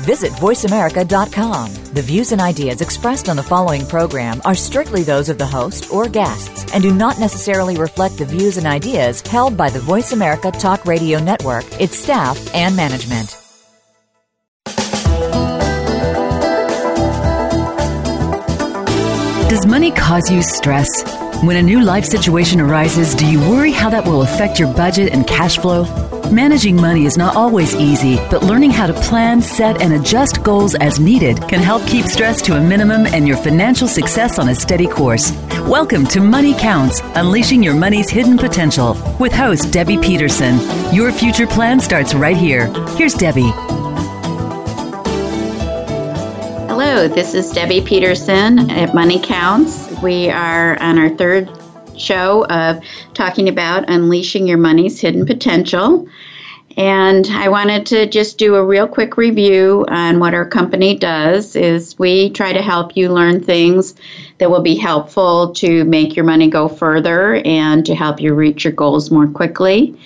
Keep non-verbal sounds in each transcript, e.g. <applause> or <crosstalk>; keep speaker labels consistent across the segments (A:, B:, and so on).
A: Visit VoiceAmerica.com. The views and ideas expressed on the following program are strictly those of the host or guests and do not necessarily reflect the views and ideas held by the Voice America Talk Radio Network, its staff, and management.
B: Does money cause you stress? When a new life situation arises, do you worry how that will affect your budget and cash flow? Managing money is not always easy, but learning how to plan, set, and adjust goals as needed can help keep stress to a minimum and your financial success on a steady course. Welcome to Money Counts Unleashing Your Money's Hidden Potential with host Debbie Peterson. Your future plan starts right here. Here's Debbie.
C: Hello, this is Debbie Peterson at Money Counts. We are on our third show of talking about unleashing your money's hidden potential. And I wanted to just do a real quick review on what our company does is we try to help you learn things that will be helpful to make your money go further and to help you reach your goals more quickly.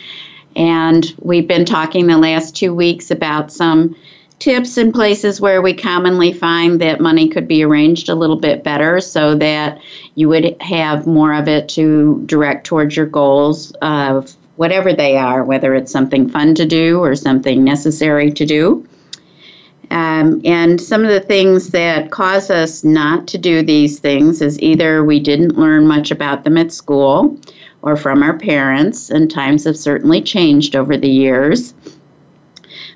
C: And we've been talking the last two weeks about some tips and places where we commonly find that money could be arranged a little bit better so that you would have more of it to direct towards your goals of whatever they are, whether it's something fun to do or something necessary to do. Um, and some of the things that cause us not to do these things is either we didn't learn much about them at school or from our parents, and times have certainly changed over the years.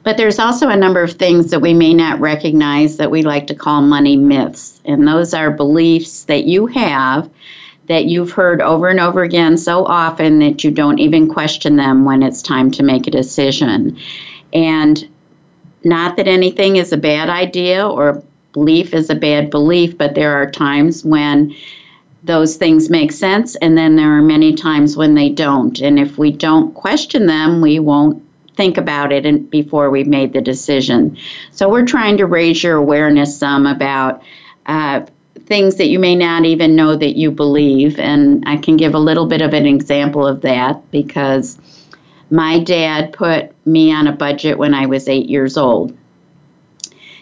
C: But there's also a number of things that we may not recognize that we like to call money myths. And those are beliefs that you have that you've heard over and over again so often that you don't even question them when it's time to make a decision. And not that anything is a bad idea or belief is a bad belief, but there are times when those things make sense, and then there are many times when they don't. And if we don't question them, we won't think about it and before we made the decision. So we're trying to raise your awareness some about uh, things that you may not even know that you believe. And I can give a little bit of an example of that because my dad put me on a budget when I was eight years old.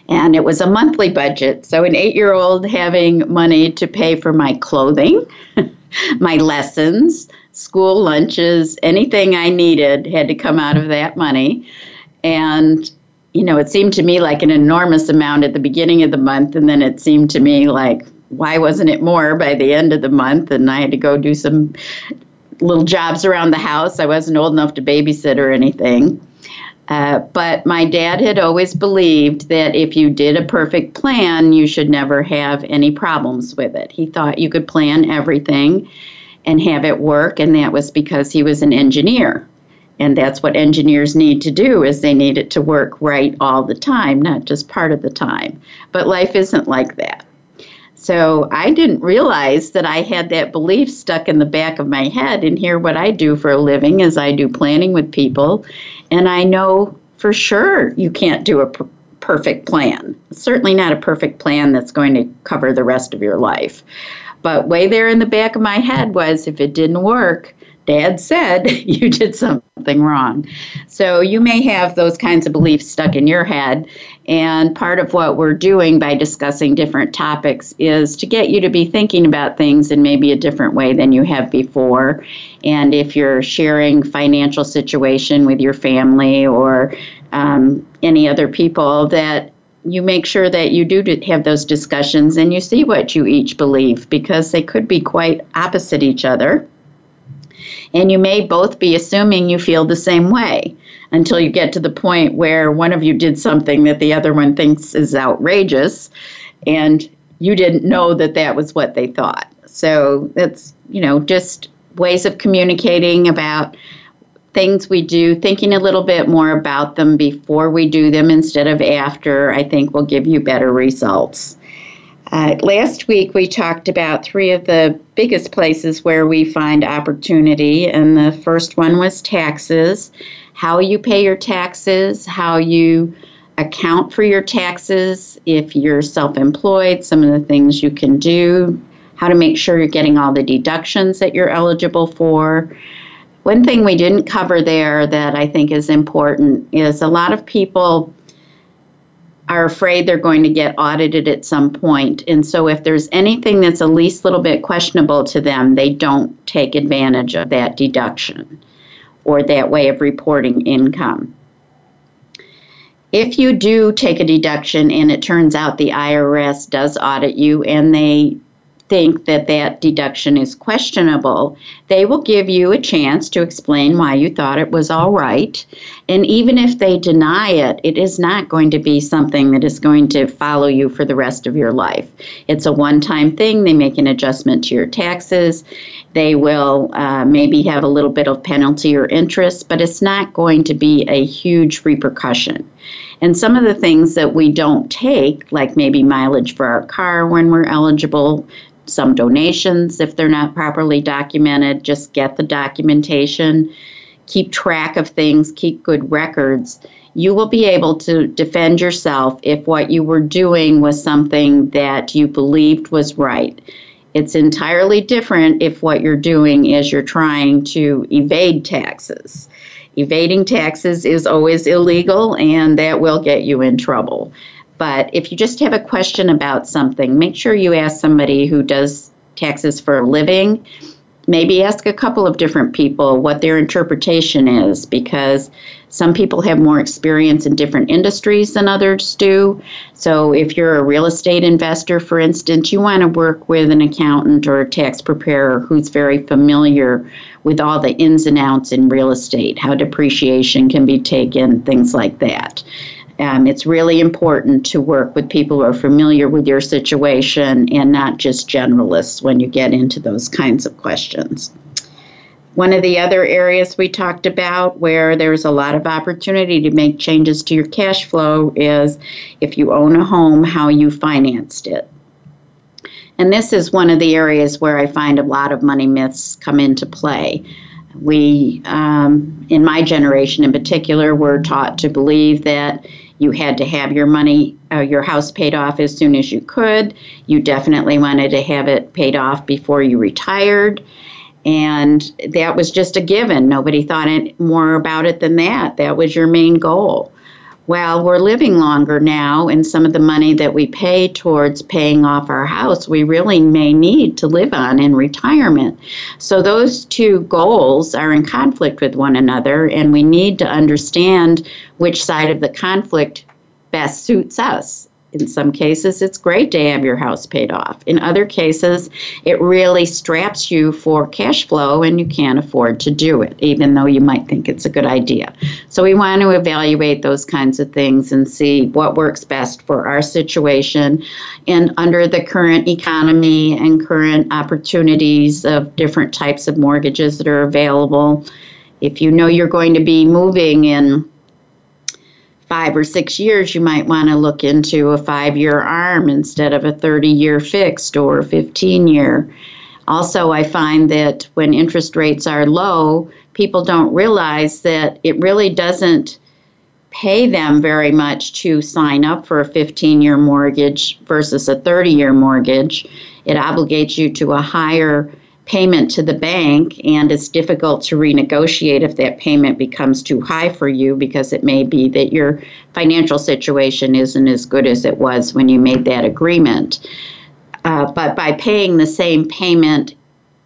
C: And it was a monthly budget. So, an eight year old having money to pay for my clothing, <laughs> my lessons, school lunches, anything I needed had to come out of that money. And, you know, it seemed to me like an enormous amount at the beginning of the month. And then it seemed to me like, why wasn't it more by the end of the month? And I had to go do some little jobs around the house. I wasn't old enough to babysit or anything. Uh, but my dad had always believed that if you did a perfect plan, you should never have any problems with it. He thought you could plan everything and have it work and that was because he was an engineer and that's what engineers need to do is they need it to work right all the time not just part of the time but life isn't like that so i didn't realize that i had that belief stuck in the back of my head. And here what i do for a living is i do planning with people. And i know for sure you can't do a per- perfect plan. Certainly not a perfect plan that's going to cover the rest of your life. But way there in the back of my head was if it didn't work, dad said <laughs> you did something wrong. So you may have those kinds of beliefs stuck in your head. And part of what we're doing by discussing different topics is to get you to be thinking about things in maybe a different way than you have before. And if you're sharing financial situation with your family or um, any other people, that you make sure that you do have those discussions and you see what you each believe because they could be quite opposite each other. And you may both be assuming you feel the same way until you get to the point where one of you did something that the other one thinks is outrageous and you didn't know that that was what they thought. So that's, you know, just ways of communicating about things we do, thinking a little bit more about them before we do them instead of after, I think will give you better results. Uh, last week, we talked about three of the biggest places where we find opportunity, and the first one was taxes. how you pay your taxes, how you account for your taxes if you're self employed, some of the things you can do, how to make sure you're getting all the deductions that you're eligible for. One thing we didn't cover there that I think is important is a lot of people are afraid they're going to get audited at some point. And so if there's anything that's the least little bit questionable to them, they don't take advantage of that deduction or that way of reporting income. If you do take a deduction and it turns out the IRS does audit you and they think that that deduction is questionable, they will give you a chance to explain why you thought it was all right. And even if they deny it, it is not going to be something that is going to follow you for the rest of your life. It's a one time thing. They make an adjustment to your taxes. They will uh, maybe have a little bit of penalty or interest, but it's not going to be a huge repercussion. And some of the things that we don't take, like maybe mileage for our car when we're eligible, some donations if they're not properly documented. Just get the documentation, keep track of things, keep good records. You will be able to defend yourself if what you were doing was something that you believed was right. It's entirely different if what you're doing is you're trying to evade taxes. Evading taxes is always illegal and that will get you in trouble. But if you just have a question about something, make sure you ask somebody who does taxes for a living. Maybe ask a couple of different people what their interpretation is because some people have more experience in different industries than others do. So, if you're a real estate investor, for instance, you want to work with an accountant or a tax preparer who's very familiar with all the ins and outs in real estate, how depreciation can be taken, things like that. Um, it's really important to work with people who are familiar with your situation and not just generalists when you get into those kinds of questions. One of the other areas we talked about where there's a lot of opportunity to make changes to your cash flow is if you own a home, how you financed it. And this is one of the areas where I find a lot of money myths come into play. We, um, in my generation in particular, were taught to believe that you had to have your money, uh, your house paid off as soon as you could. You definitely wanted to have it paid off before you retired. And that was just a given. Nobody thought more about it than that. That was your main goal well, we're living longer now, and some of the money that we pay towards paying off our house, we really may need to live on in retirement. So, those two goals are in conflict with one another, and we need to understand which side of the conflict best suits us. In some cases, it's great to have your house paid off. In other cases, it really straps you for cash flow and you can't afford to do it, even though you might think it's a good idea. So, we want to evaluate those kinds of things and see what works best for our situation. And under the current economy and current opportunities of different types of mortgages that are available, if you know you're going to be moving in five or six years, you might want to look into a five year ARM instead of a 30 year fixed or 15 year. Also, I find that when interest rates are low, people don't realize that it really doesn't pay them very much to sign up for a 15 year mortgage versus a 30 year mortgage. It obligates you to a higher payment to the bank, and it's difficult to renegotiate if that payment becomes too high for you because it may be that your financial situation isn't as good as it was when you made that agreement. Uh, but by paying the same payment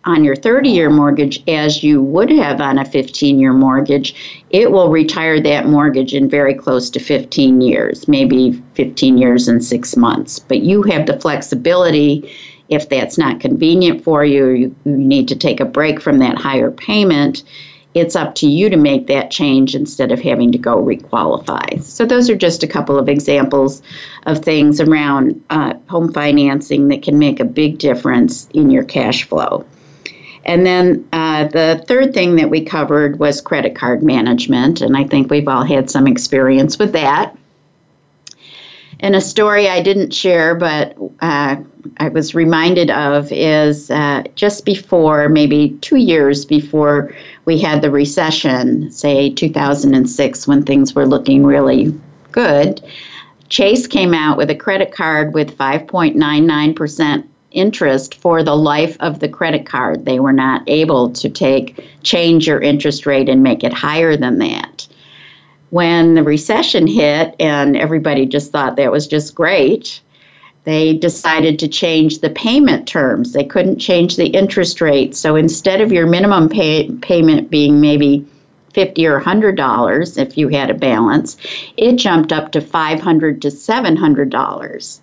C: on your 30 year mortgage as you would have on a 15 year mortgage, it will retire that mortgage in very close to 15 years, maybe 15 years and six months. But you have the flexibility if that's not convenient for you, you, you need to take a break from that higher payment, it's up to you to make that change instead of having to go requalify. So, those are just a couple of examples of things around uh, home financing that can make a big difference in your cash flow. And then uh, the third thing that we covered was credit card management, and I think we've all had some experience with that. And a story I didn't share, but uh, I was reminded of is uh, just before, maybe two years before we had the recession, say 2006, when things were looking really good. Chase came out with a credit card with 5.99% interest for the life of the credit card. They were not able to take change your interest rate and make it higher than that. When the recession hit and everybody just thought that was just great, they decided to change the payment terms. They couldn't change the interest rate. So instead of your minimum pay, payment being maybe 50 or 100 dollars if you had a balance, it jumped up to 500 to 700 dollars.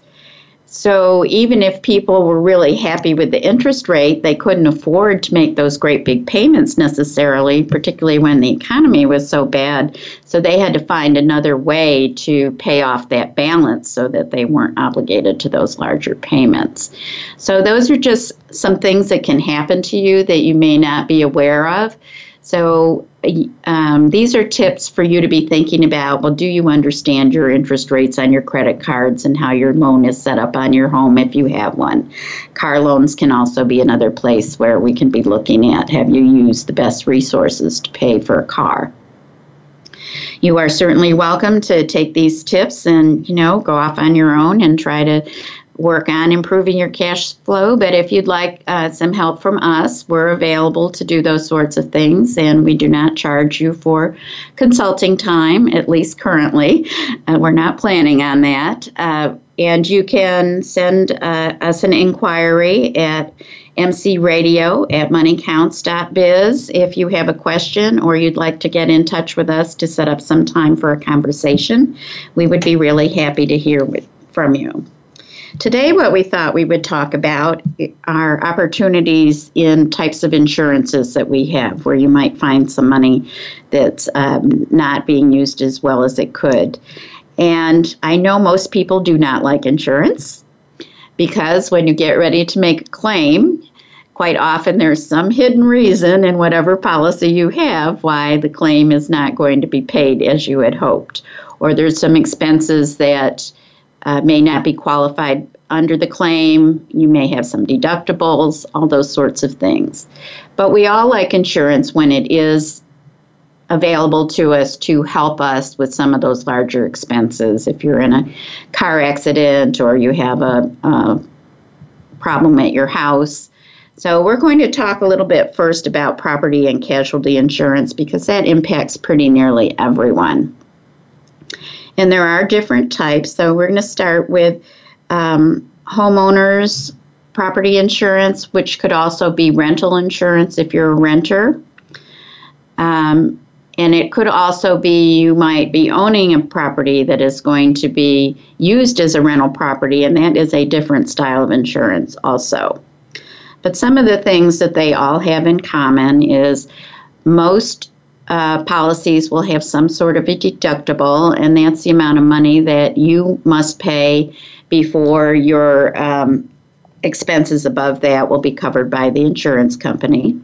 C: So even if people were really happy with the interest rate, they couldn't afford to make those great big payments necessarily, particularly when the economy was so bad. So they had to find another way to pay off that balance so that they weren't obligated to those larger payments. So those are just some things that can happen to you that you may not be aware of. So um, these are tips for you to be thinking about. Well, do you understand your interest rates on your credit cards and how your loan is set up on your home if you have one? Car loans can also be another place where we can be looking at have you used the best resources to pay for a car? You are certainly welcome to take these tips and, you know, go off on your own and try to work on improving your cash flow. But if you'd like uh, some help from us, we're available to do those sorts of things, and we do not charge you for consulting time, at least currently. Uh, we're not planning on that. Uh, and you can send uh, us an inquiry at mcradio at moneycounts.biz if you have a question or you'd like to get in touch with us to set up some time for a conversation. We would be really happy to hear from you. Today, what we thought we would talk about are opportunities in types of insurances that we have, where you might find some money that's um, not being used as well as it could. And I know most people do not like insurance because when you get ready to make a claim, quite often there's some hidden reason in whatever policy you have why the claim is not going to be paid as you had hoped. Or there's some expenses that uh, may not be qualified under the claim. You may have some deductibles, all those sorts of things. But we all like insurance when it is available to us to help us with some of those larger expenses. If you're in a car accident or you have a, a problem at your house. So, we're going to talk a little bit first about property and casualty insurance because that impacts pretty nearly everyone. And there are different types. So we're going to start with um, homeowners property insurance, which could also be rental insurance if you're a renter. Um, and it could also be you might be owning a property that is going to be used as a rental property, and that is a different style of insurance also. But some of the things that they all have in common is most uh, policies will have some sort of a deductible, and that's the amount of money that you must pay before your um, expenses above that will be covered by the insurance company.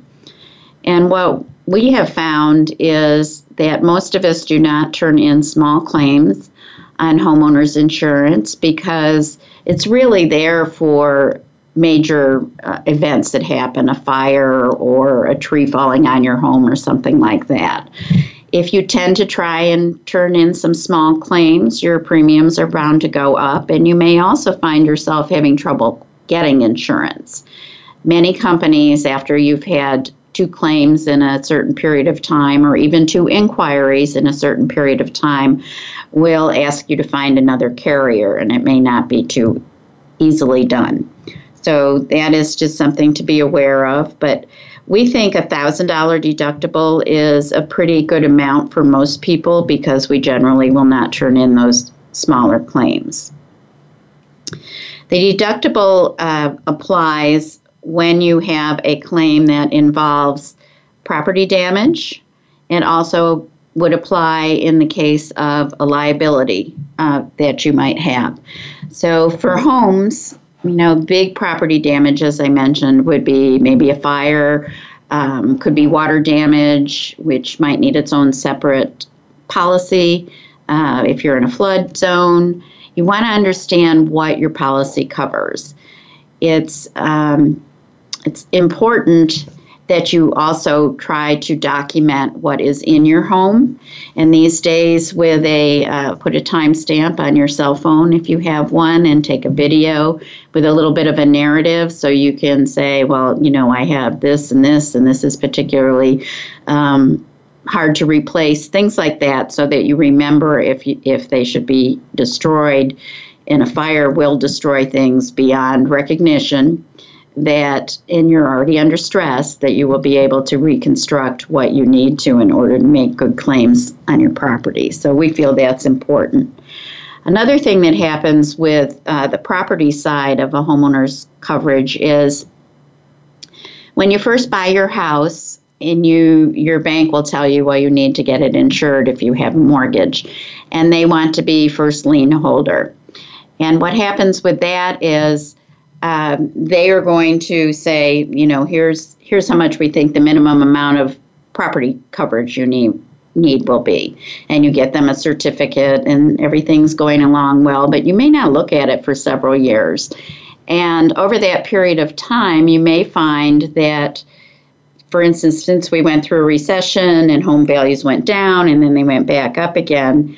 C: And what we have found is that most of us do not turn in small claims on homeowners insurance because it's really there for major uh, events that happen a fire or a tree falling on your home or something like that. If you tend to try and turn in some small claims, your premiums are bound to go up, and you may also find yourself having trouble getting insurance. Many companies, after you've had two claims in a certain period of time, or even two inquiries in a certain period of time, will ask you to find another carrier, and it may not be too easily done. So that is just something to be aware of. But we think a $1,000 deductible is a pretty good amount for most people because we generally will not turn in those smaller claims. The deductible uh, applies when you have a claim that involves property damage and also would apply in the case of a liability uh, that you might have. So for homes, you know, big property damage, as I mentioned, would be maybe a fire, um, could be water damage, which might need its own separate policy. Uh, if you're in a flood zone, you want to understand what your policy covers. it's um, it's important that you also try to document what is in your home. And these days, with a uh, put a timestamp on your cell phone if you have one, and take a video with a little bit of a narrative, so you can say, well, you know, I have this and this, and this is particularly. Um, hard to replace things like that so that you remember if you, if they should be destroyed and a fire will destroy things beyond recognition that and you're already under stress that you will be able to reconstruct what you need to in order to make good claims on your property. So we feel that's important. Another thing that happens with uh, the property side of a homeowner's coverage is when you first buy your house and you your bank will tell you well you need to get it insured if you have a mortgage and they want to be first lien holder. And what happens with that is um, they are going to say, you know, here's here's how much we think the minimum amount of property coverage you need need will be. And you get them a certificate and everything's going along well but you may not look at it for several years. And over that period of time you may find that for instance since we went through a recession and home values went down and then they went back up again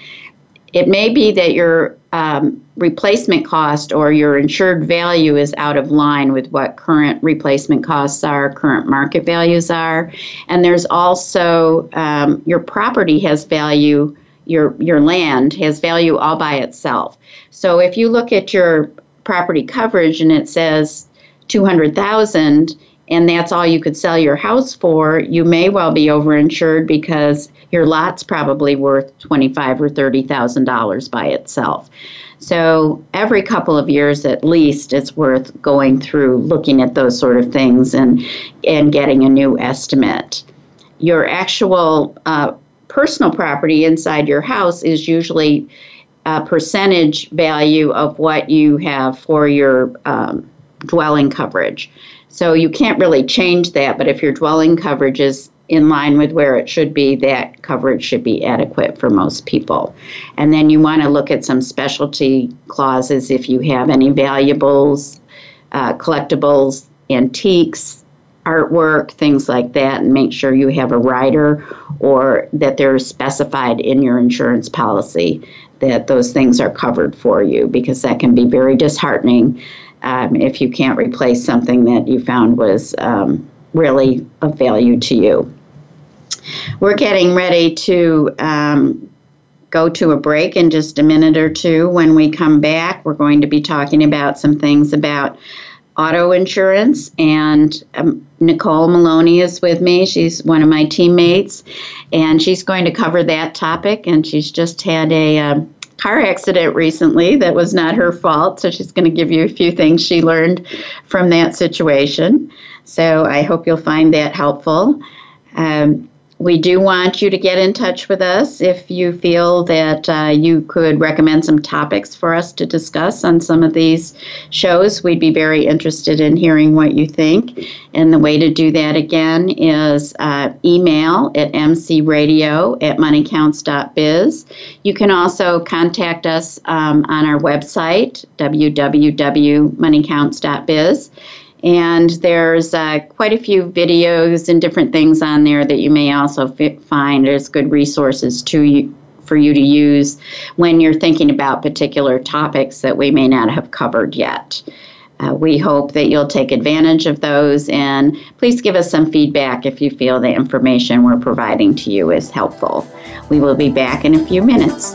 C: it may be that your um, replacement cost or your insured value is out of line with what current replacement costs are, current market values are. And there's also um, your property has value, your, your land has value all by itself. So if you look at your property coverage and it says 200,000 and that's all you could sell your house for, you may well be overinsured because your lot's probably worth twenty-five or thirty thousand dollars by itself. So every couple of years at least, it's worth going through looking at those sort of things and and getting a new estimate. Your actual uh, personal property inside your house is usually a percentage value of what you have for your um, dwelling coverage. So you can't really change that, but if your dwelling coverage is in line with where it should be, that coverage should be adequate for most people. And then you want to look at some specialty clauses if you have any valuables, uh, collectibles, antiques, artwork, things like that, and make sure you have a rider or that they're specified in your insurance policy that those things are covered for you because that can be very disheartening um, if you can't replace something that you found was um, really of value to you. We're getting ready to um, go to a break in just a minute or two. When we come back, we're going to be talking about some things about auto insurance. And um, Nicole Maloney is with me. She's one of my teammates, and she's going to cover that topic. And she's just had a uh, car accident recently that was not her fault. So she's going to give you a few things she learned from that situation. So I hope you'll find that helpful. Um, we do want you to get in touch with us if you feel that uh, you could recommend some topics for us to discuss on some of these shows. We'd be very interested in hearing what you think. And the way to do that again is uh, email at mcradio at moneycounts.biz. You can also contact us um, on our website, www.moneycounts.biz. And there's uh, quite a few videos and different things on there that you may also find. as good resources to you, for you to use when you're thinking about particular topics that we may not have covered yet. Uh, we hope that you'll take advantage of those and please give us some feedback if you feel the information we're providing to you is helpful. We will be back in a few minutes.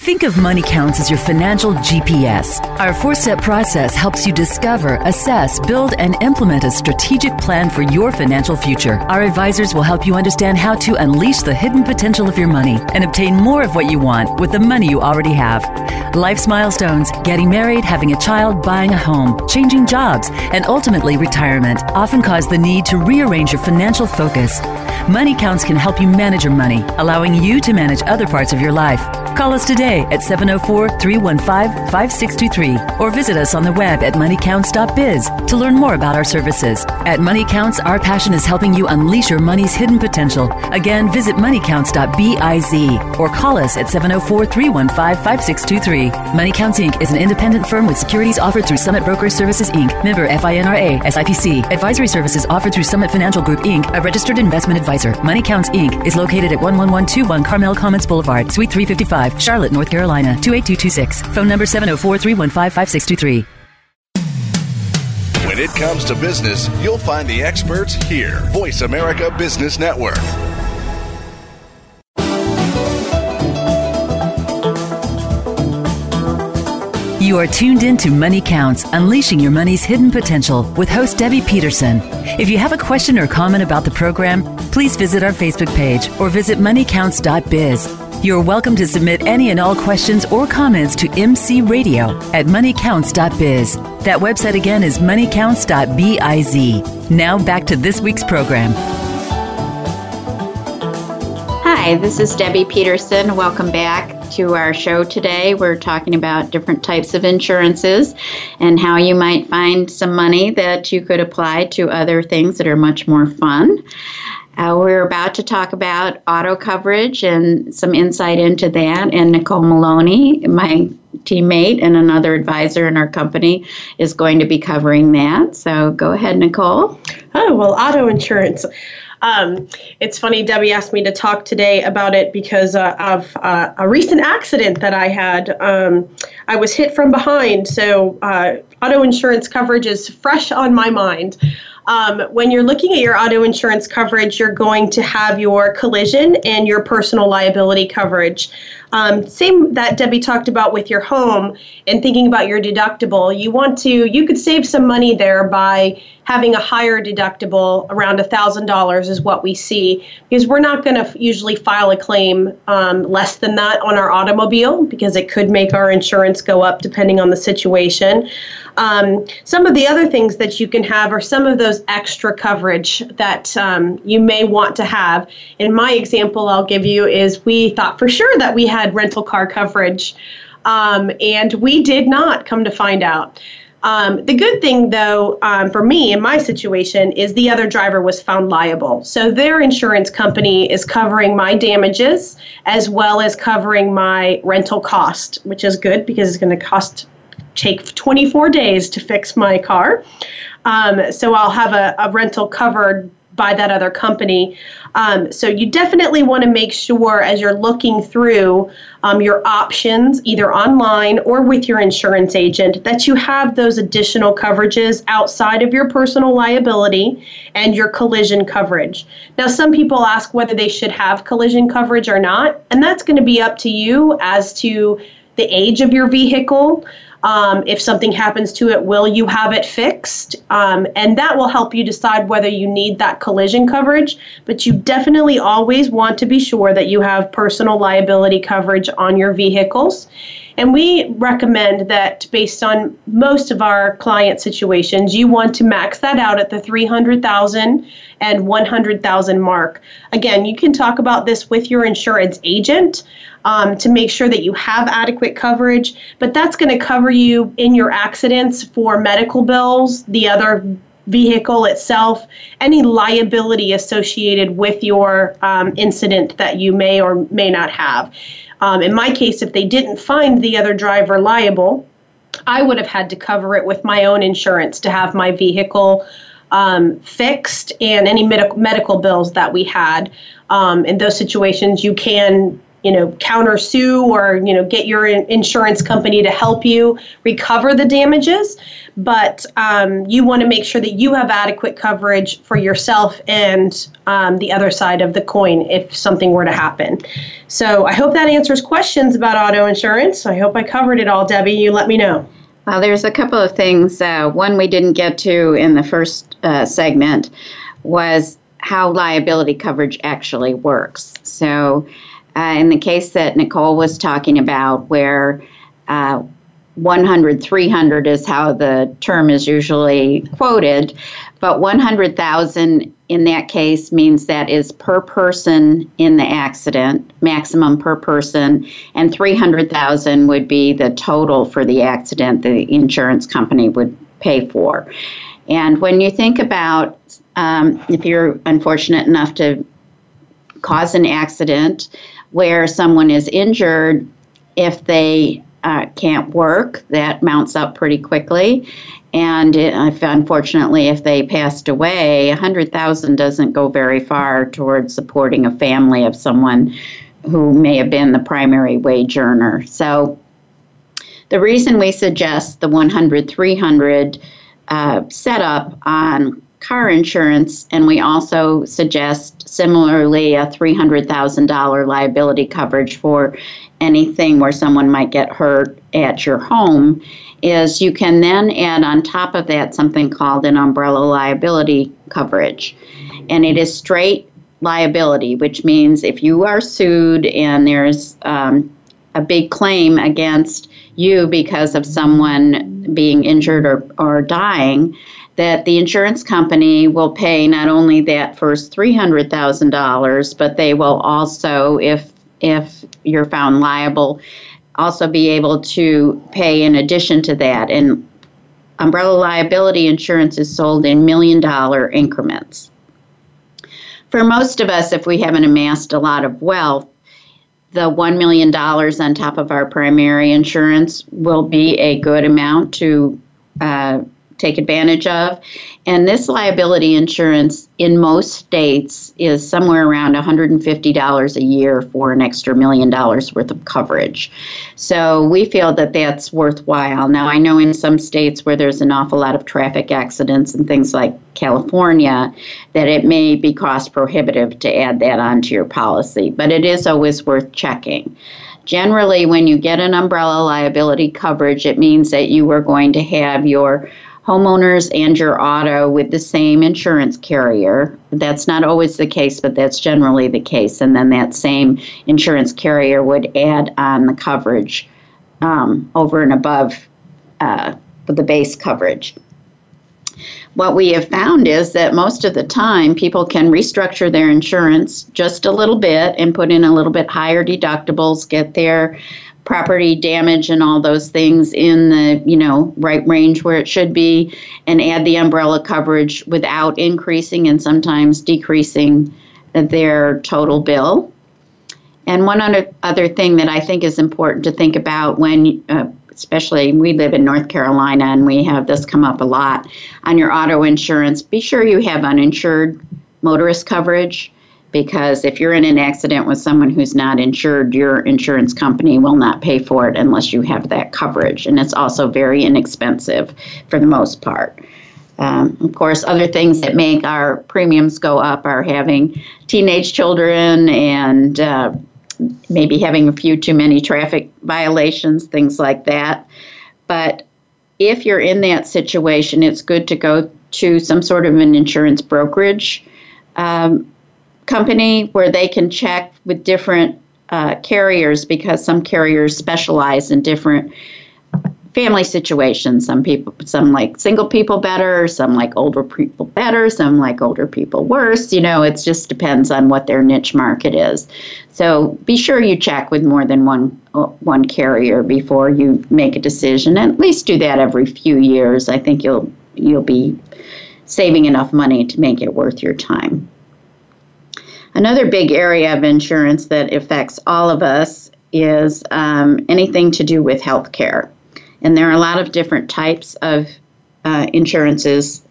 B: Think of Money Counts as your financial GPS. Our four step process helps you discover, assess, build, and implement a strategic plan for your financial future. Our advisors will help you understand how to unleash the hidden potential of your money and obtain more of what you want with the money you already have. Life's milestones, getting married, having a child, buying a home, changing jobs, and ultimately retirement often cause the need to rearrange your financial focus. Money Counts can help you manage your money, allowing you to manage other parts of your life. Call us today at 704 315 5623 or visit us on the web at moneycounts.biz to learn more about our services. At Money Counts, our passion is helping you unleash your money's hidden potential. Again, visit moneycounts.biz or call us at 704 315 5623. Money Counts Inc. is an independent firm with securities offered through Summit Broker Services Inc., member FINRA, SIPC. Advisory services offered through Summit Financial Group Inc., a registered investment advisor. Money Counts Inc. is located at 11121 Carmel Commons Boulevard, Suite 355, Charlotte, North Carolina, 28226. Phone number 704 315 5623.
D: When it comes to business, you'll find the experts here. Voice America Business Network.
B: You are tuned in to Money Counts, unleashing your money's hidden potential with host Debbie Peterson. If you have a question or comment about the program, please visit our Facebook page or visit moneycounts.biz. You're welcome to submit any and all questions or comments to MC Radio at moneycounts.biz. That website again is moneycounts.biz. Now back to this week's program.
C: Hi, this is Debbie Peterson. Welcome back to our show today. We're talking about different types of insurances and how you might find some money that you could apply to other things that are much more fun. Uh, we're about to talk about auto coverage and some insight into that. And Nicole Maloney, my teammate and another advisor in our company, is going to be covering that. So go ahead, Nicole.
E: Oh, well, auto insurance. Um, it's funny, Debbie asked me to talk today about it because uh, of uh, a recent accident that I had. Um, I was hit from behind, so uh, auto insurance coverage is fresh on my mind. Um, when you're looking at your auto insurance coverage, you're going to have your collision and your personal liability coverage. Um, same that Debbie talked about with your home and thinking about your deductible. You want to, you could save some money there by having a higher deductible around $1,000 is what we see because we're not going to usually file a claim um, less than that on our automobile because it could make our insurance go up depending on the situation. Um, some of the other things that you can have are some of those extra coverage that um, you may want to have. In my example, I'll give you is we thought for sure that we had rental car coverage, um, and we did not come to find out. Um, the good thing, though, um, for me in my situation, is the other driver was found liable. So their insurance company is covering my damages as well as covering my rental cost, which is good because it's going to cost take 24 days to fix my car. Um, so I'll have a, a, rental covered by that other company. Um, so you definitely want to make sure as you're looking through um, your options, either online or with your insurance agent, that you have those additional coverages outside of your personal liability and your collision coverage. Now, some people ask whether they should have collision coverage or not, and that's going to be up to you as to the age of your vehicle. Um, if something happens to it, will you have it fixed? Um, and that will help you decide whether you need that collision coverage. But you definitely always want to be sure that you have personal liability coverage on your vehicles. And we recommend that based on most of our client situations, you want to max that out at the 300,000 and 100,000 mark. Again, you can talk about this with your insurance agent um, to make sure that you have adequate coverage, but that's going to cover you in your accidents for medical bills, the other vehicle itself, any liability associated with your um, incident that you may or may not have. Um, in my case, if they didn't find the other driver liable, I would have had to cover it with my own insurance to have my vehicle um, fixed and any med- medical bills that we had. Um, in those situations, you can you know counter sue or you know get your insurance company to help you recover the damages. But um, you want to make sure that you have adequate coverage for yourself and um, the other side of the coin if something were to happen. So i hope that answers questions about auto insurance. I hope i covered it all debbie. You let me know.
C: Well there's a couple of things uh, one we didn't get to in the first uh, segment was how liability coverage actually works. So uh, in the case that Nicole was talking about, where uh, 100 300 is how the term is usually quoted but 100,000 in that case means that is per person in the accident maximum per person and 300,000 would be the total for the accident the insurance company would pay for. And when you think about um, if you're unfortunate enough to cause an accident where someone is injured if they uh, can't work, that mounts up pretty quickly. And if, unfortunately, if they passed away, 100,000 doesn't go very far towards supporting a family of someone who may have been the primary wage earner. So the reason we suggest the 100 300 uh, setup on car insurance, and we also suggest similarly a $300,000 liability coverage for anything where someone might get hurt at your home is you can then add on top of that something called an umbrella liability coverage. And it is straight liability, which means if you are sued and there's um, a big claim against you because of someone being injured or, or dying, that the insurance company will pay not only that first $300,000, but they will also, if if you're found liable, also be able to pay in addition to that. And umbrella liability insurance is sold in million dollar increments. For most of us, if we haven't amassed a lot of wealth, the $1 million on top of our primary insurance will be a good amount to uh, take advantage of. And this liability insurance in most states is somewhere around $150 a year for an extra million dollars worth of coverage. So we feel that that's worthwhile. Now, I know in some states where there's an awful lot of traffic accidents and things like California, that it may be cost prohibitive to add that onto your policy, but it is always worth checking. Generally, when you get an umbrella liability coverage, it means that you are going to have your homeowners and your auto with the same insurance carrier. That's not always the case, but that's generally the case. And then that same insurance carrier would add on the coverage um, over and above uh, the base coverage. What we have found is that most of the time people can restructure their insurance just a little bit and put in a little bit higher deductibles, get their property damage and all those things in the you know right range where it should be and add the umbrella coverage without increasing and sometimes decreasing their total bill. And one other, other thing that i think is important to think about when uh, especially we live in north carolina and we have this come up a lot on your auto insurance be sure you have uninsured motorist coverage because if you're in an accident with someone who's not insured, your insurance company will not pay for it unless you have that coverage. And it's also very inexpensive for the most part. Um, of course, other things that make our premiums go up are having teenage children and uh, maybe having a few too many traffic violations, things like that. But if you're in that situation, it's good to go to some sort of an insurance brokerage. Um, company where they can check with different uh, carriers because some carriers specialize in different family situations. Some people, some like single people better, some like older people better, some like older people worse. You know, it just depends on what their niche market is. So be sure you check with more than one uh, one carrier before you make a decision. at least do that every few years. I think you'll you'll be saving enough money to make it worth your time. Another big area of insurance that affects all of us is um, anything to do with health care. And there are a lot of different types of uh, insurances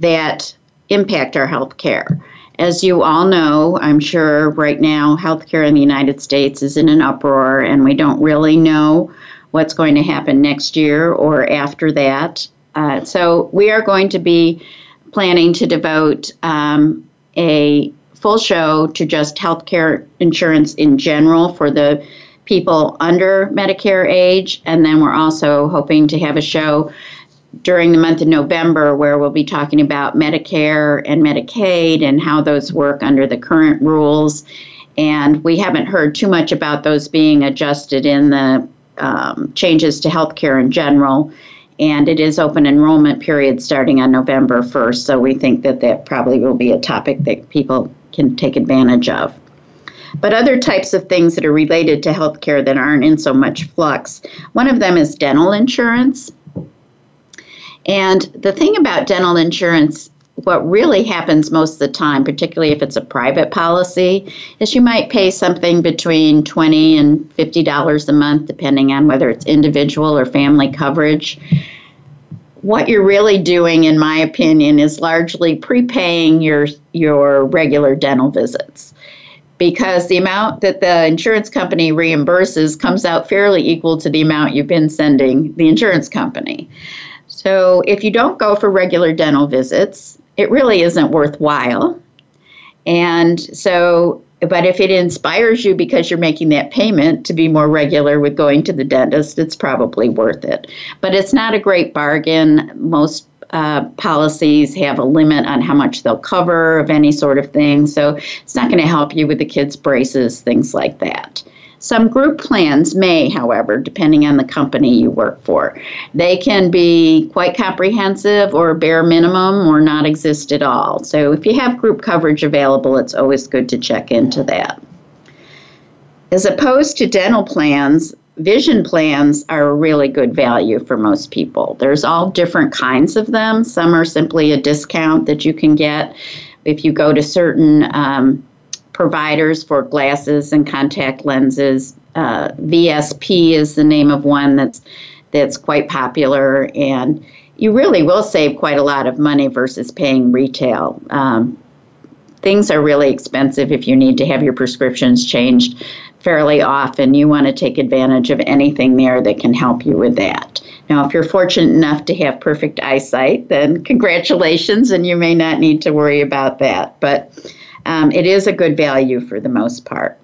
C: that impact our health care. As you all know, I'm sure right now healthcare in the United States is in an uproar, and we don't really know what's going to happen next year or after that. Uh, so, we are going to be planning to devote um, a full show to just healthcare insurance in general for the people under Medicare age. And then we're also hoping to have a show during the month of November where we'll be talking about Medicare and Medicaid and how those work under the current rules. And we haven't heard too much about those being adjusted in the um, changes to healthcare in general. And it is open enrollment period starting on November 1st, so we think that that probably will be a topic that people can take advantage of. But other types of things that are related to healthcare that aren't in so much flux, one of them is dental insurance. And the thing about dental insurance what really happens most of the time, particularly if it's a private policy, is you might pay something between twenty and fifty dollars a month, depending on whether it's individual or family coverage. What you're really doing, in my opinion, is largely prepaying your your regular dental visits. Because the amount that the insurance company reimburses comes out fairly equal to the amount you've been sending the insurance company. So, if you don't go for regular dental visits, it really isn't worthwhile. And so, but if it inspires you because you're making that payment to be more regular with going to the dentist, it's probably worth it. But it's not a great bargain. Most uh, policies have a limit on how much they'll cover of any sort of thing. So it's not going to help you with the kids' braces, things like that. Some group plans may, however, depending on the company you work for. They can be quite comprehensive or bare minimum or not exist at all. So if you have group coverage available, it's always good to check into that. As opposed to dental plans, vision plans are a really good value for most people. There's all different kinds of them. Some are simply a discount that you can get if you go to certain um, providers for glasses and contact lenses. Uh, VSP is the name of one that's that's quite popular, and you really will save quite a lot of money versus paying retail. Um, things are really expensive if you need to have your prescriptions changed fairly often. You want to take advantage of anything there that can help you with that. Now, if you're fortunate enough to have perfect eyesight, then congratulations, and you may not need to worry about that. But um, it is a good value for the most part.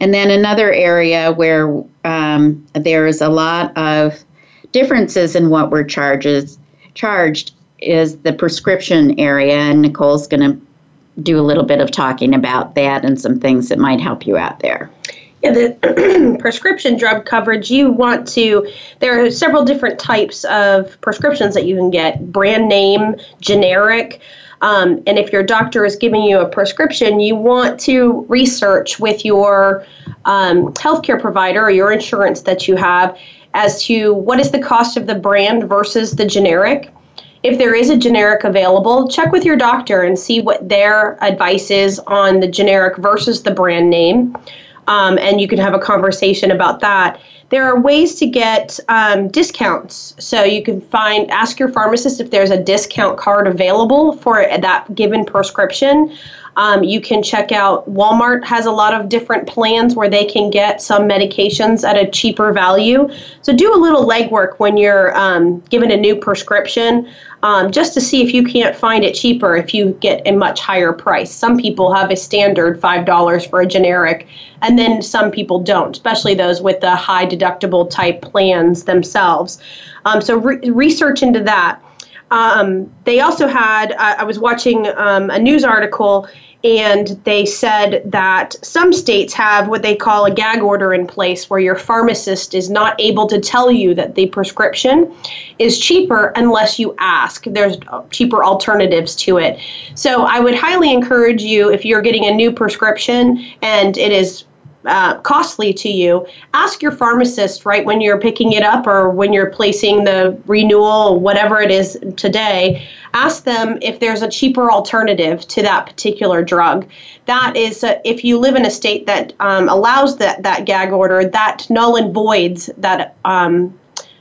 C: And then another area where um, there is a lot of differences in what we're charges charged is the prescription area, and Nicole's going to do a little bit of talking about that and some things that might help you out there.
E: Yeah, the <clears throat> prescription drug coverage, you want to, there are several different types of prescriptions that you can get brand name, generic. Um, and if your doctor is giving you a prescription, you want to research with your um, healthcare provider or your insurance that you have as to what is the cost of the brand versus the generic. If there is a generic available, check with your doctor and see what their advice is on the generic versus the brand name. Um, and you can have a conversation about that there are ways to get um, discounts. So you can find, ask your pharmacist if there's a discount card available for that given prescription. Um, you can check out Walmart has a lot of different plans where they can get some medications at a cheaper value. So do a little legwork when you're um, given a new prescription um, just to see if you can't find it cheaper if you get a much higher price. Some people have a standard $5 for a generic, and then some people don't, especially those with the high deductible type plans themselves. Um, so re- research into that. Um, they also had, I, I was watching um, a news article and they said that some states have what they call a gag order in place where your pharmacist is not able to tell you that the prescription is cheaper unless you ask. There's cheaper alternatives to it. So I would highly encourage you if you're getting a new prescription and it is uh, costly to you, ask your pharmacist right when you're picking it up or when you're placing the renewal, whatever it is today. Ask them if there's a cheaper alternative to that particular drug. That is, uh, if you live in a state that um, allows that that gag order, that null and voids that um,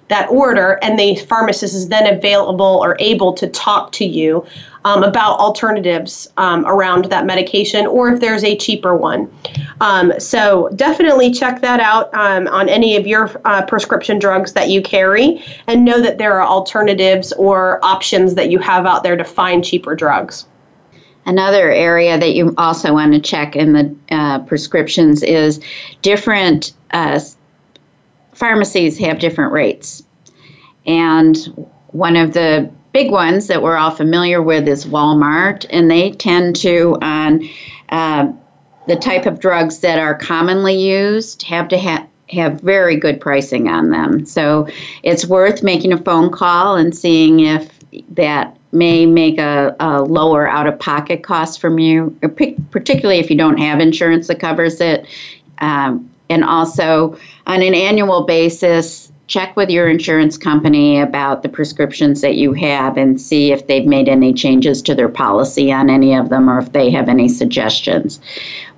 E: that order, and the pharmacist is then available or able to talk to you um, about alternatives um, around that medication or if there's a cheaper one. Um, so definitely check that out um, on any of your uh, prescription drugs that you carry and know that there are alternatives or options that you have out there to find cheaper drugs.
C: Another area that you also want to check in the uh, prescriptions is different uh, pharmacies have different rates. And one of the big ones that we're all familiar with is Walmart, and they tend to, on uh, the type of drugs that are commonly used, have to have have very good pricing on them. So it's worth making a phone call and seeing if that may make a, a lower out of pocket cost from you, particularly if you don't have insurance that covers it. Um, and also, on an annual basis, check with your insurance company about the prescriptions that you have and see if they've made any changes to their policy on any of them or if they have any suggestions.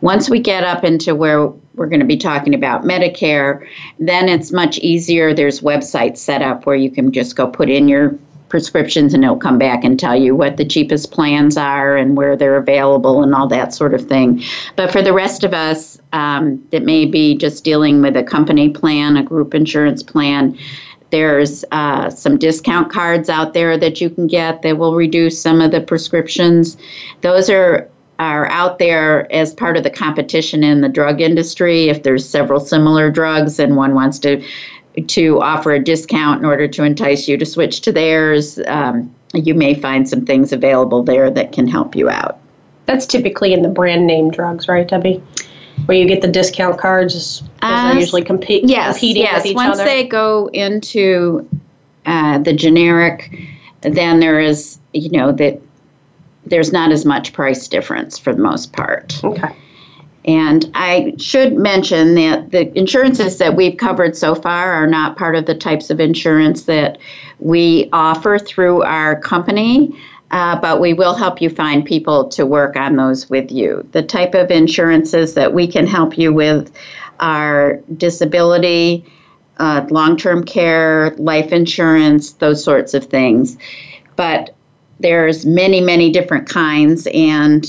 C: Once we get up into where we're going to be talking about Medicare, then it's much easier. There's websites set up where you can just go put in your prescriptions and it'll come back and tell you what the cheapest plans are and where they're available and all that sort of thing. But for the rest of us um, that may be just dealing with a company plan, a group insurance plan, there's uh, some discount cards out there that you can get that will reduce some of the prescriptions. Those are are out there as part of the competition in the drug industry. If there's several similar drugs and one wants to to offer a discount in order to entice you to switch to theirs. Um, you may find some things available there that can help you out.
E: That's typically in the brand name drugs, right, Debbie? Where you get the discount cards, uh, they're usually compete,
C: yes,
E: competing
C: yes.
E: with each
C: Once
E: other.
C: Once they go into uh, the generic, then there is, you know, that there's not as much price difference for the most part.
E: Okay.
C: And I should mention that the insurances that we've covered so far are not part of the types of insurance that we offer through our company. Uh, but we will help you find people to work on those with you. The type of insurances that we can help you with are disability, uh, long term care, life insurance, those sorts of things. But there's many, many different kinds, and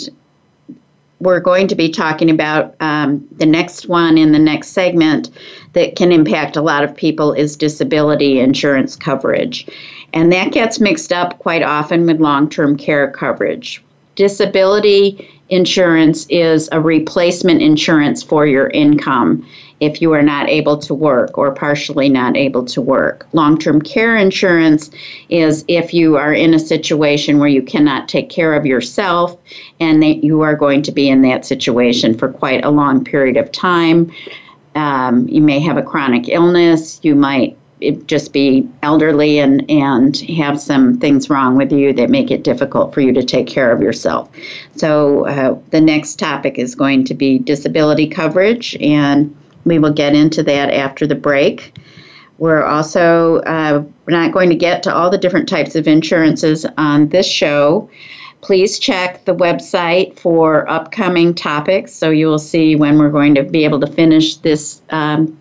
C: we're going to be talking about um, the next one in the next segment that can impact a lot of people is disability insurance coverage. And that gets mixed up quite often with long term care coverage. Disability insurance is a replacement insurance for your income if you are not able to work or partially not able to work. Long term care insurance is if you are in a situation where you cannot take care of yourself and that you are going to be in that situation for quite a long period of time. Um, you may have a chronic illness, you might just be elderly and, and have some things wrong with you that make it difficult for you to take care of yourself. So, uh, the next topic is going to be disability coverage, and we will get into that after the break. We're also uh, we're not going to get to all the different types of insurances on this show. Please check the website for upcoming topics, so you will see when we're going to be able to finish this um,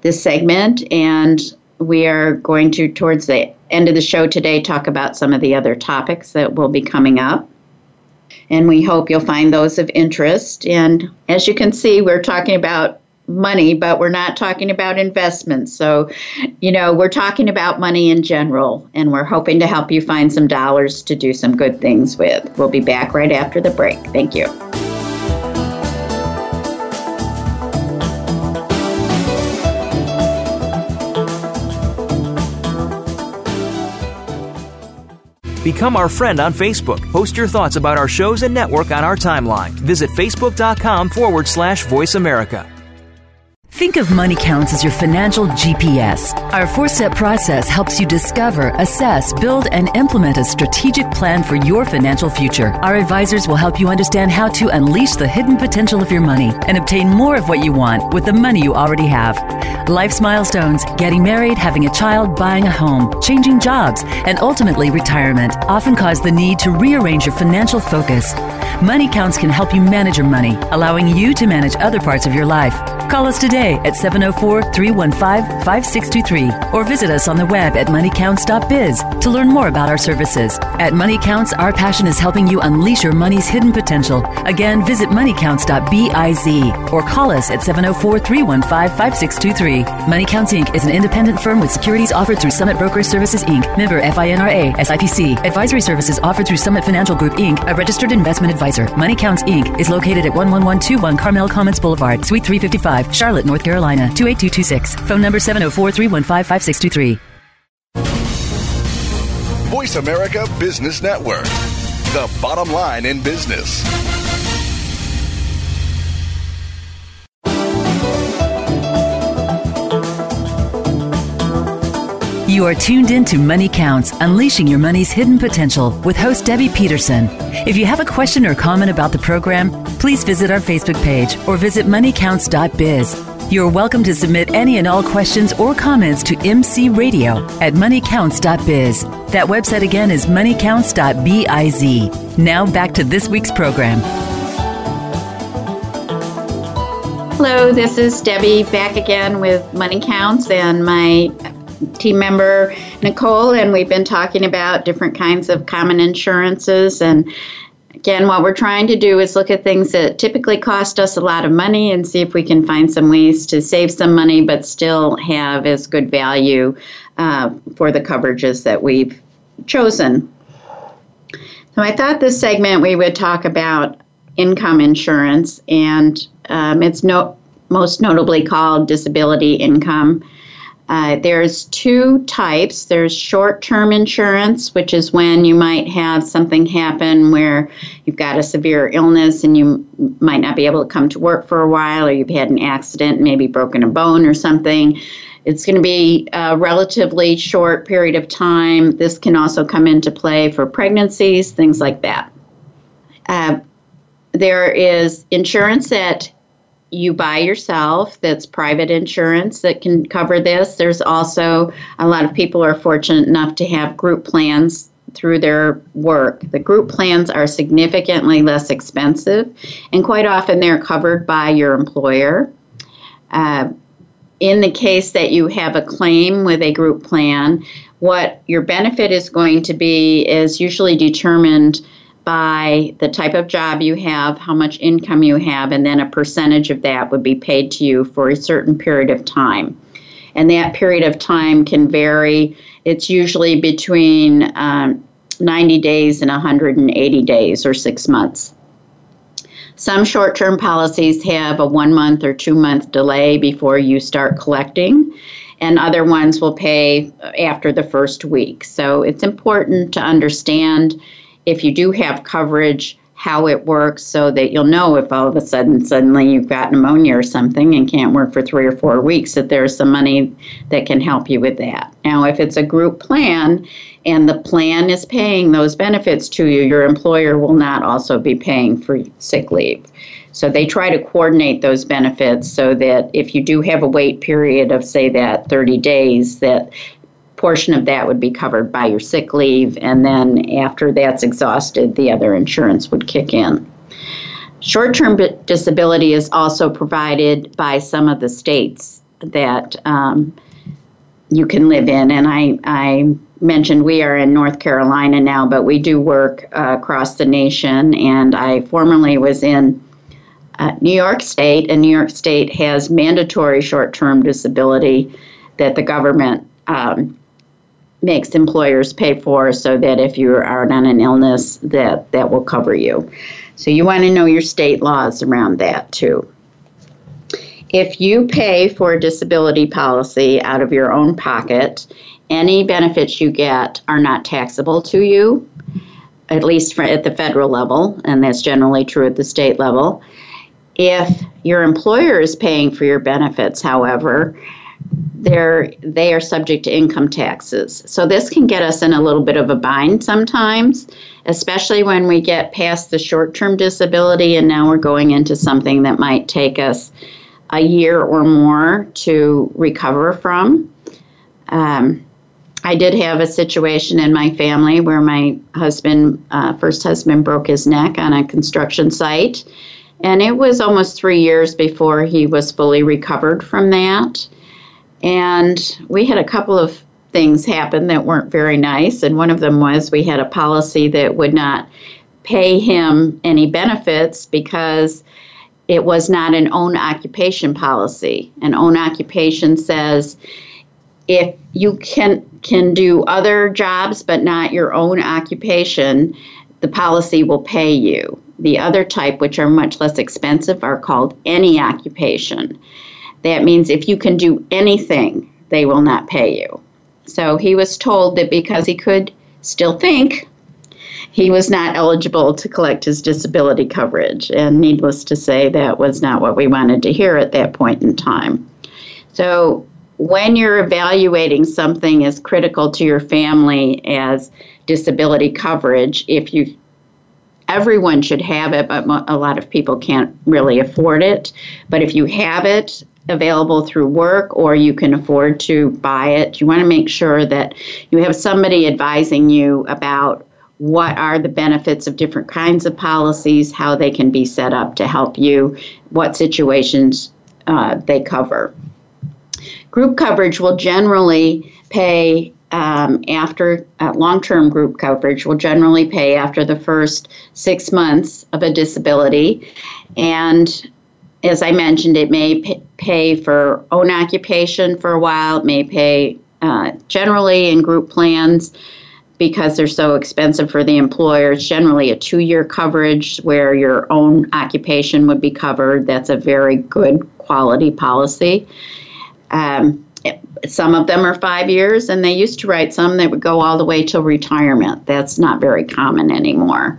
C: this segment. And we are going to, towards the end of the show today, talk about some of the other topics that will be coming up. And we hope you'll find those of interest. And as you can see, we're talking about money, but we're not talking about investments. So, you know, we're talking about money in general, and we're hoping to help you find some dollars to do some good things with. We'll be back right after the break. Thank you.
F: Become our friend on Facebook. Post your thoughts about our shows and network on our timeline. Visit facebook.com forward slash voice America.
B: Think of Money Counts as your financial GPS. Our four step process helps you discover, assess, build, and implement a strategic plan for your financial future. Our advisors will help you understand how to unleash the hidden potential of your money and obtain more of what you want with the money you already have. Life's milestones, getting married, having a child, buying a home, changing jobs, and ultimately retirement often cause the need to rearrange your financial focus. Money Counts can help you manage your money, allowing you to manage other parts of your life. Call us today at 704 315 5623 or visit us on the web at moneycounts.biz to learn more about our services. At Money Counts, our passion is helping you unleash your money's hidden potential. Again, visit moneycounts.biz or call us at 704 315 5623. Money Counts Inc. is an independent firm with securities offered through Summit Broker Services Inc., member FINRA, SIPC. Advisory services offered through Summit Financial Group Inc., a registered investment advisor. Money Counts Inc. is located at 11121 Carmel Commons Boulevard, Suite 355. Charlotte, North Carolina 28226. Phone number 704 315 5623.
D: Voice America Business Network, the bottom line in business.
B: You are tuned in to Money Counts, Unleashing Your Money's Hidden Potential with host Debbie Peterson. If you have a question or comment about the program, please visit our Facebook page or visit moneycounts.biz. You're welcome to submit any and all questions or comments to MC Radio at moneycounts.biz. That website again is moneycounts.biz. Now back to this week's program.
C: Hello, this is Debbie back again with Money Counts and my team member Nicole, and we've been talking about different kinds of common insurances and Again, what we're trying to do is look at things that typically cost us a lot of money and see if we can find some ways to save some money but still have as good value uh, for the coverages that we've chosen. So I thought this segment we would talk about income insurance, and um, it's no, most notably called disability income. Uh, there's two types. There's short-term insurance, which is when you might have something happen where you've got a severe illness and you might not be able to come to work for a while, or you've had an accident, maybe broken a bone or something. It's going to be a relatively short period of time. This can also come into play for pregnancies, things like that. Uh, there is insurance that you buy yourself that's private insurance that can cover this. There's also a lot of people are fortunate enough to have group plans through their work. The group plans are significantly less expensive and quite often they're covered by your employer. Uh, in the case that you have a claim with a group plan what your benefit is going to be is usually determined by the type of job you have, how much income you have, and then a percentage of that would be paid to you for a certain period of time. And that period of time can vary. It's usually between um, 90 days and 180 days or six months. Some short term policies have a one month or two month delay before you start collecting, and other ones will pay after the first week. So it's important to understand if you do have coverage, how it works so that you'll know if all of a sudden suddenly you've got pneumonia or something and can't work for three or four weeks that there's some money that can help you with that. Now if it's a group plan and the plan is paying those benefits to you, your employer will not also be paying for sick leave. So they try to coordinate those benefits so that if you do have a wait period of say that 30 days that portion of that would be covered by your sick leave, and then after that's exhausted, the other insurance would kick in. Short term disability is also provided by some of the states that um, you can live in, and I, I mentioned we are in North Carolina now, but we do work uh, across the nation, and I formerly was in uh, New York State, and New York State has mandatory short term disability that the government um, makes employers pay for so that if you are on an illness that that will cover you. So you want to know your state laws around that too. If you pay for a disability policy out of your own pocket any benefits you get are not taxable to you at least for, at the federal level and that's generally true at the state level. If your employer is paying for your benefits however they're they are subject to income taxes. So this can get us in a little bit of a bind sometimes, especially when we get past the short-term disability and now we're going into something that might take us a year or more to recover from. Um, I did have a situation in my family where my husband, uh, first husband, broke his neck on a construction site. And it was almost three years before he was fully recovered from that. And we had a couple of things happen that weren't very nice. And one of them was we had a policy that would not pay him any benefits because it was not an own occupation policy. An own occupation says if you can can do other jobs but not your own occupation, the policy will pay you. The other type, which are much less expensive, are called any occupation. That means if you can do anything, they will not pay you. So he was told that because he could still think, he was not eligible to collect his disability coverage. And needless to say, that was not what we wanted to hear at that point in time. So when you're evaluating something as critical to your family as disability coverage, if you everyone should have it, but a lot of people can't really afford it. But if you have it available through work or you can afford to buy it, you want to make sure that you have somebody advising you about what are the benefits of different kinds of policies, how they can be set up to help you, what situations uh, they cover. Group coverage will generally pay um, after uh, long term group coverage will generally pay after the first six months of a disability. And as I mentioned, it may pay for own occupation for a while, it may pay uh, generally in group plans because they're so expensive for the employer. It's generally a two year coverage where your own occupation would be covered. That's a very good quality policy. Um, some of them are five years, and they used to write some that would go all the way till retirement. That's not very common anymore.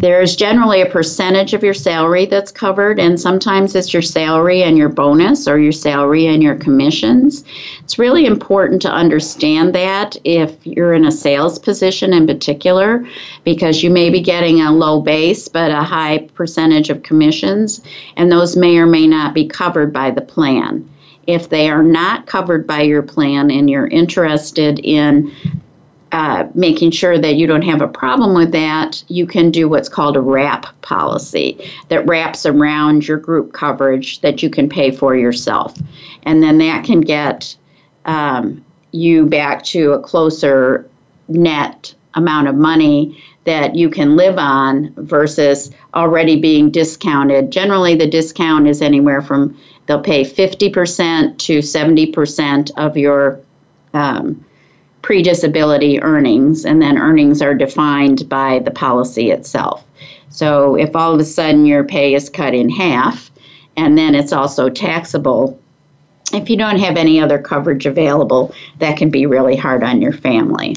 C: There's generally a percentage of your salary that's covered, and sometimes it's your salary and your bonus or your salary and your commissions. It's really important to understand that if you're in a sales position in particular, because you may be getting a low base but a high percentage of commissions, and those may or may not be covered by the plan. If they are not covered by your plan and you're interested in uh, making sure that you don't have a problem with that, you can do what's called a wrap policy that wraps around your group coverage that you can pay for yourself. And then that can get um, you back to a closer net amount of money that you can live on versus already being discounted. Generally, the discount is anywhere from they'll pay 50% to 70% of your um, pre disability earnings, and then earnings are defined by the policy itself. So if all of a sudden your pay is cut in half, and then it's also taxable, if you don't have any other coverage available, that can be really hard on your family.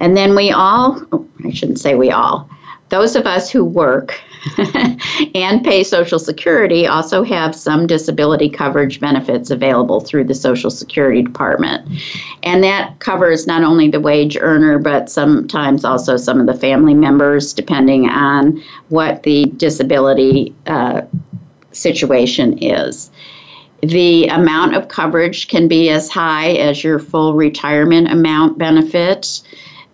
C: And then we all, oh, I shouldn't say we all, those of us who work <laughs> and pay Social Security also have some disability coverage benefits available through the Social Security Department. And that covers not only the wage earner, but sometimes also some of the family members, depending on what the disability uh, situation is. The amount of coverage can be as high as your full retirement amount benefit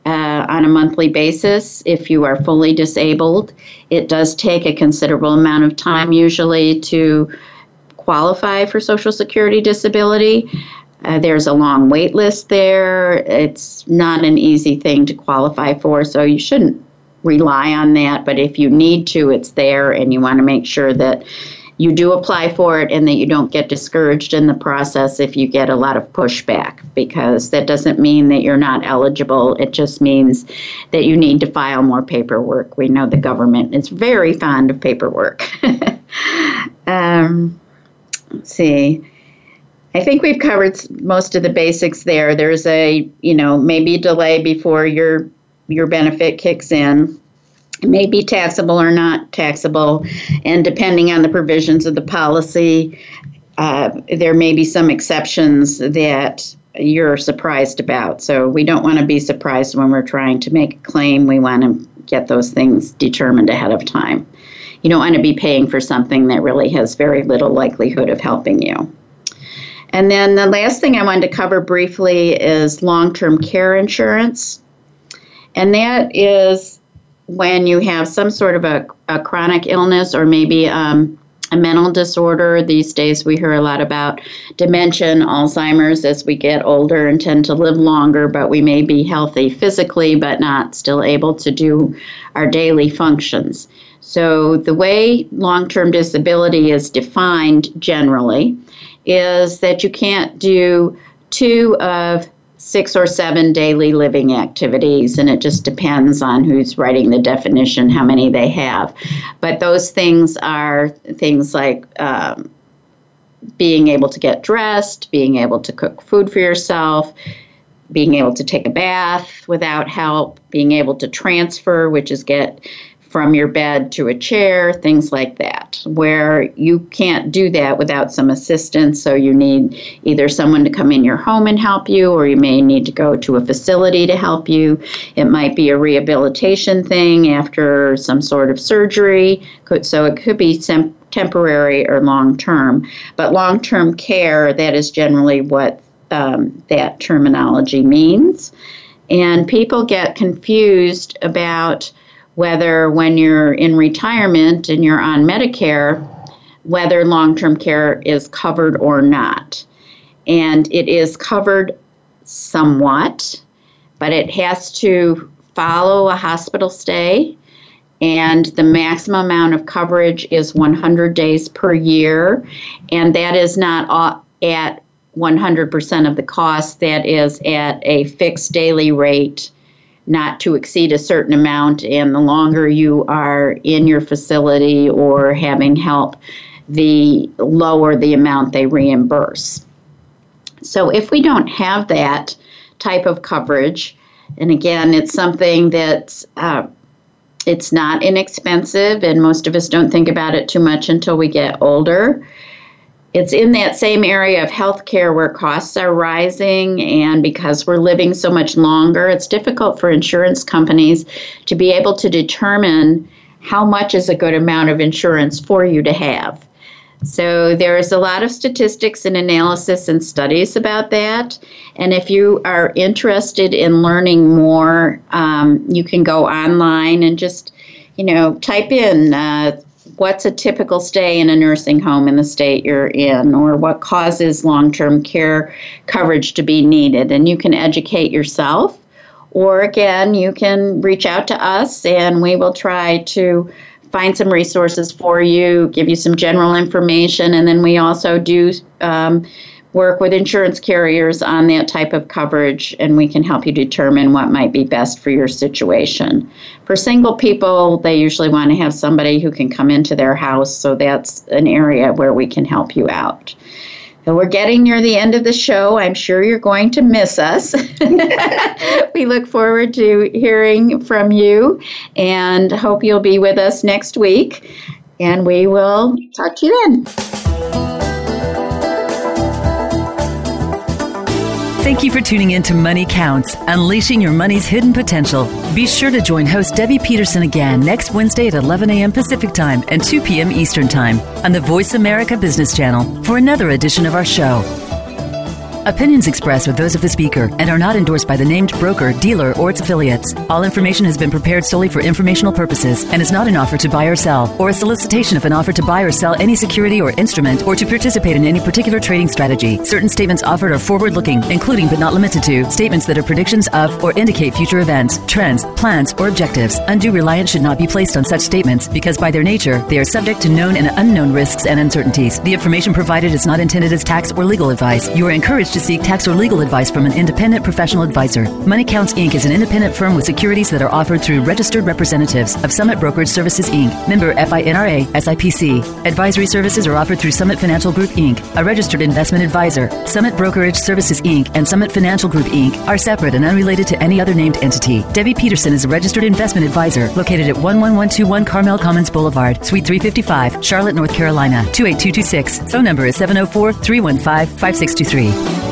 C: uh, on a monthly basis if you are fully disabled. It does take a considerable amount of time usually to qualify for Social Security disability. Uh, there's a long wait list there. It's not an easy thing to qualify for, so you shouldn't rely on that. But if you need to, it's there, and you want to make sure that you do apply for it and that you don't get discouraged in the process if you get a lot of pushback because that doesn't mean that you're not eligible. It just means that you need to file more paperwork. We know the government is very fond of paperwork. <laughs> um, let's see. I think we've covered most of the basics there. There's a, you know, maybe delay before your your benefit kicks in may be taxable or not taxable, and depending on the provisions of the policy, uh, there may be some exceptions that you're surprised about. So we don't want to be surprised when we're trying to make a claim. We want to get those things determined ahead of time. You don't want to be paying for something that really has very little likelihood of helping you. And then the last thing I wanted to cover briefly is long term care insurance. And that is when you have some sort of a, a chronic illness or maybe um, a mental disorder. These days, we hear a lot about dementia Alzheimer's as we get older and tend to live longer, but we may be healthy physically but not still able to do our daily functions. So, the way long term disability is defined generally is that you can't do two of six or seven daily living activities, and it just depends on who's writing the definition, how many they have. But those things are things like um, being able to get dressed, being able to cook food for yourself, being able to take a bath without help, being able to transfer, which is get from your bed to a chair, things like that, where you can't do that without some assistance. So you need either someone to come in your home and help you, or you may need to go to a facility to help you. It might be a rehabilitation thing after some sort of surgery. So it could be temporary or long term. But long term care, that is generally what um, that terminology means. And people get confused about whether when you're in retirement and you're on Medicare, whether long term care is covered or not. And it is covered somewhat, but it has to follow a hospital stay. And the maximum amount of coverage is 100 days per year. And that is not at 100% of the cost, that is at a fixed daily rate not to exceed a certain amount, and the longer you are in your facility or having help, the lower the amount they reimburse. So if we don't have that type of coverage, and again, it's something that uh, it's not inexpensive, and most of us don't think about it too much until we get older it's in that same area of healthcare where costs are rising, and because we're living so much longer, it's difficult for insurance companies to be able to determine how much is a good amount of insurance for you to have. So there is a lot of statistics and analysis and studies about that. And if you are interested in learning more, um, you can go online and just, you know, type in uh, what's a typical stay in a nursing home in the state you're in, or what causes long term care coverage to be needed. And you can educate yourself, or again, you can reach out to us and we will try to find some resources for you, give you some general information, and then we also do. Um, work with insurance carriers on that type of coverage and we can help you determine what might be best for your situation. For single people, they usually want to have somebody who can come into their house, so that's an area where we can help you out. So we're getting near the end of the show. I'm sure you're going to miss us. <laughs> we look forward to hearing from you and hope you'll be with us next week. And we will talk to you then.
B: Thank you for tuning in to Money Counts, unleashing your money's hidden potential. Be sure to join host Debbie Peterson again next Wednesday at 11 a.m. Pacific Time and 2 p.m. Eastern Time on the Voice America Business Channel for another edition of our show. Opinions expressed are those of the speaker and are not endorsed by the named broker, dealer, or its affiliates. All information has been prepared solely for informational purposes and is not an offer to buy or sell, or a solicitation of an offer to buy or sell any security or instrument, or to participate in any particular trading strategy. Certain statements offered are forward looking, including but not limited to statements that are predictions of or indicate future events, trends, plans, or objectives. Undue reliance should not be placed on such statements because, by their nature, they are subject to known and unknown risks and uncertainties. The information provided is not intended as tax or legal advice. You are encouraged to seek tax or legal advice from an independent professional advisor. Money Counts Inc. is an independent firm with securities that are offered through registered representatives of Summit Brokerage Services Inc., member FINRA SIPC. Advisory services are offered through Summit Financial Group Inc., a registered investment advisor. Summit Brokerage Services Inc. and Summit Financial Group Inc. are separate and unrelated to any other named entity. Debbie Peterson is a registered investment advisor located at 11121 Carmel Commons Boulevard, Suite 355, Charlotte, North Carolina 28226. Phone number is 704 315 5623.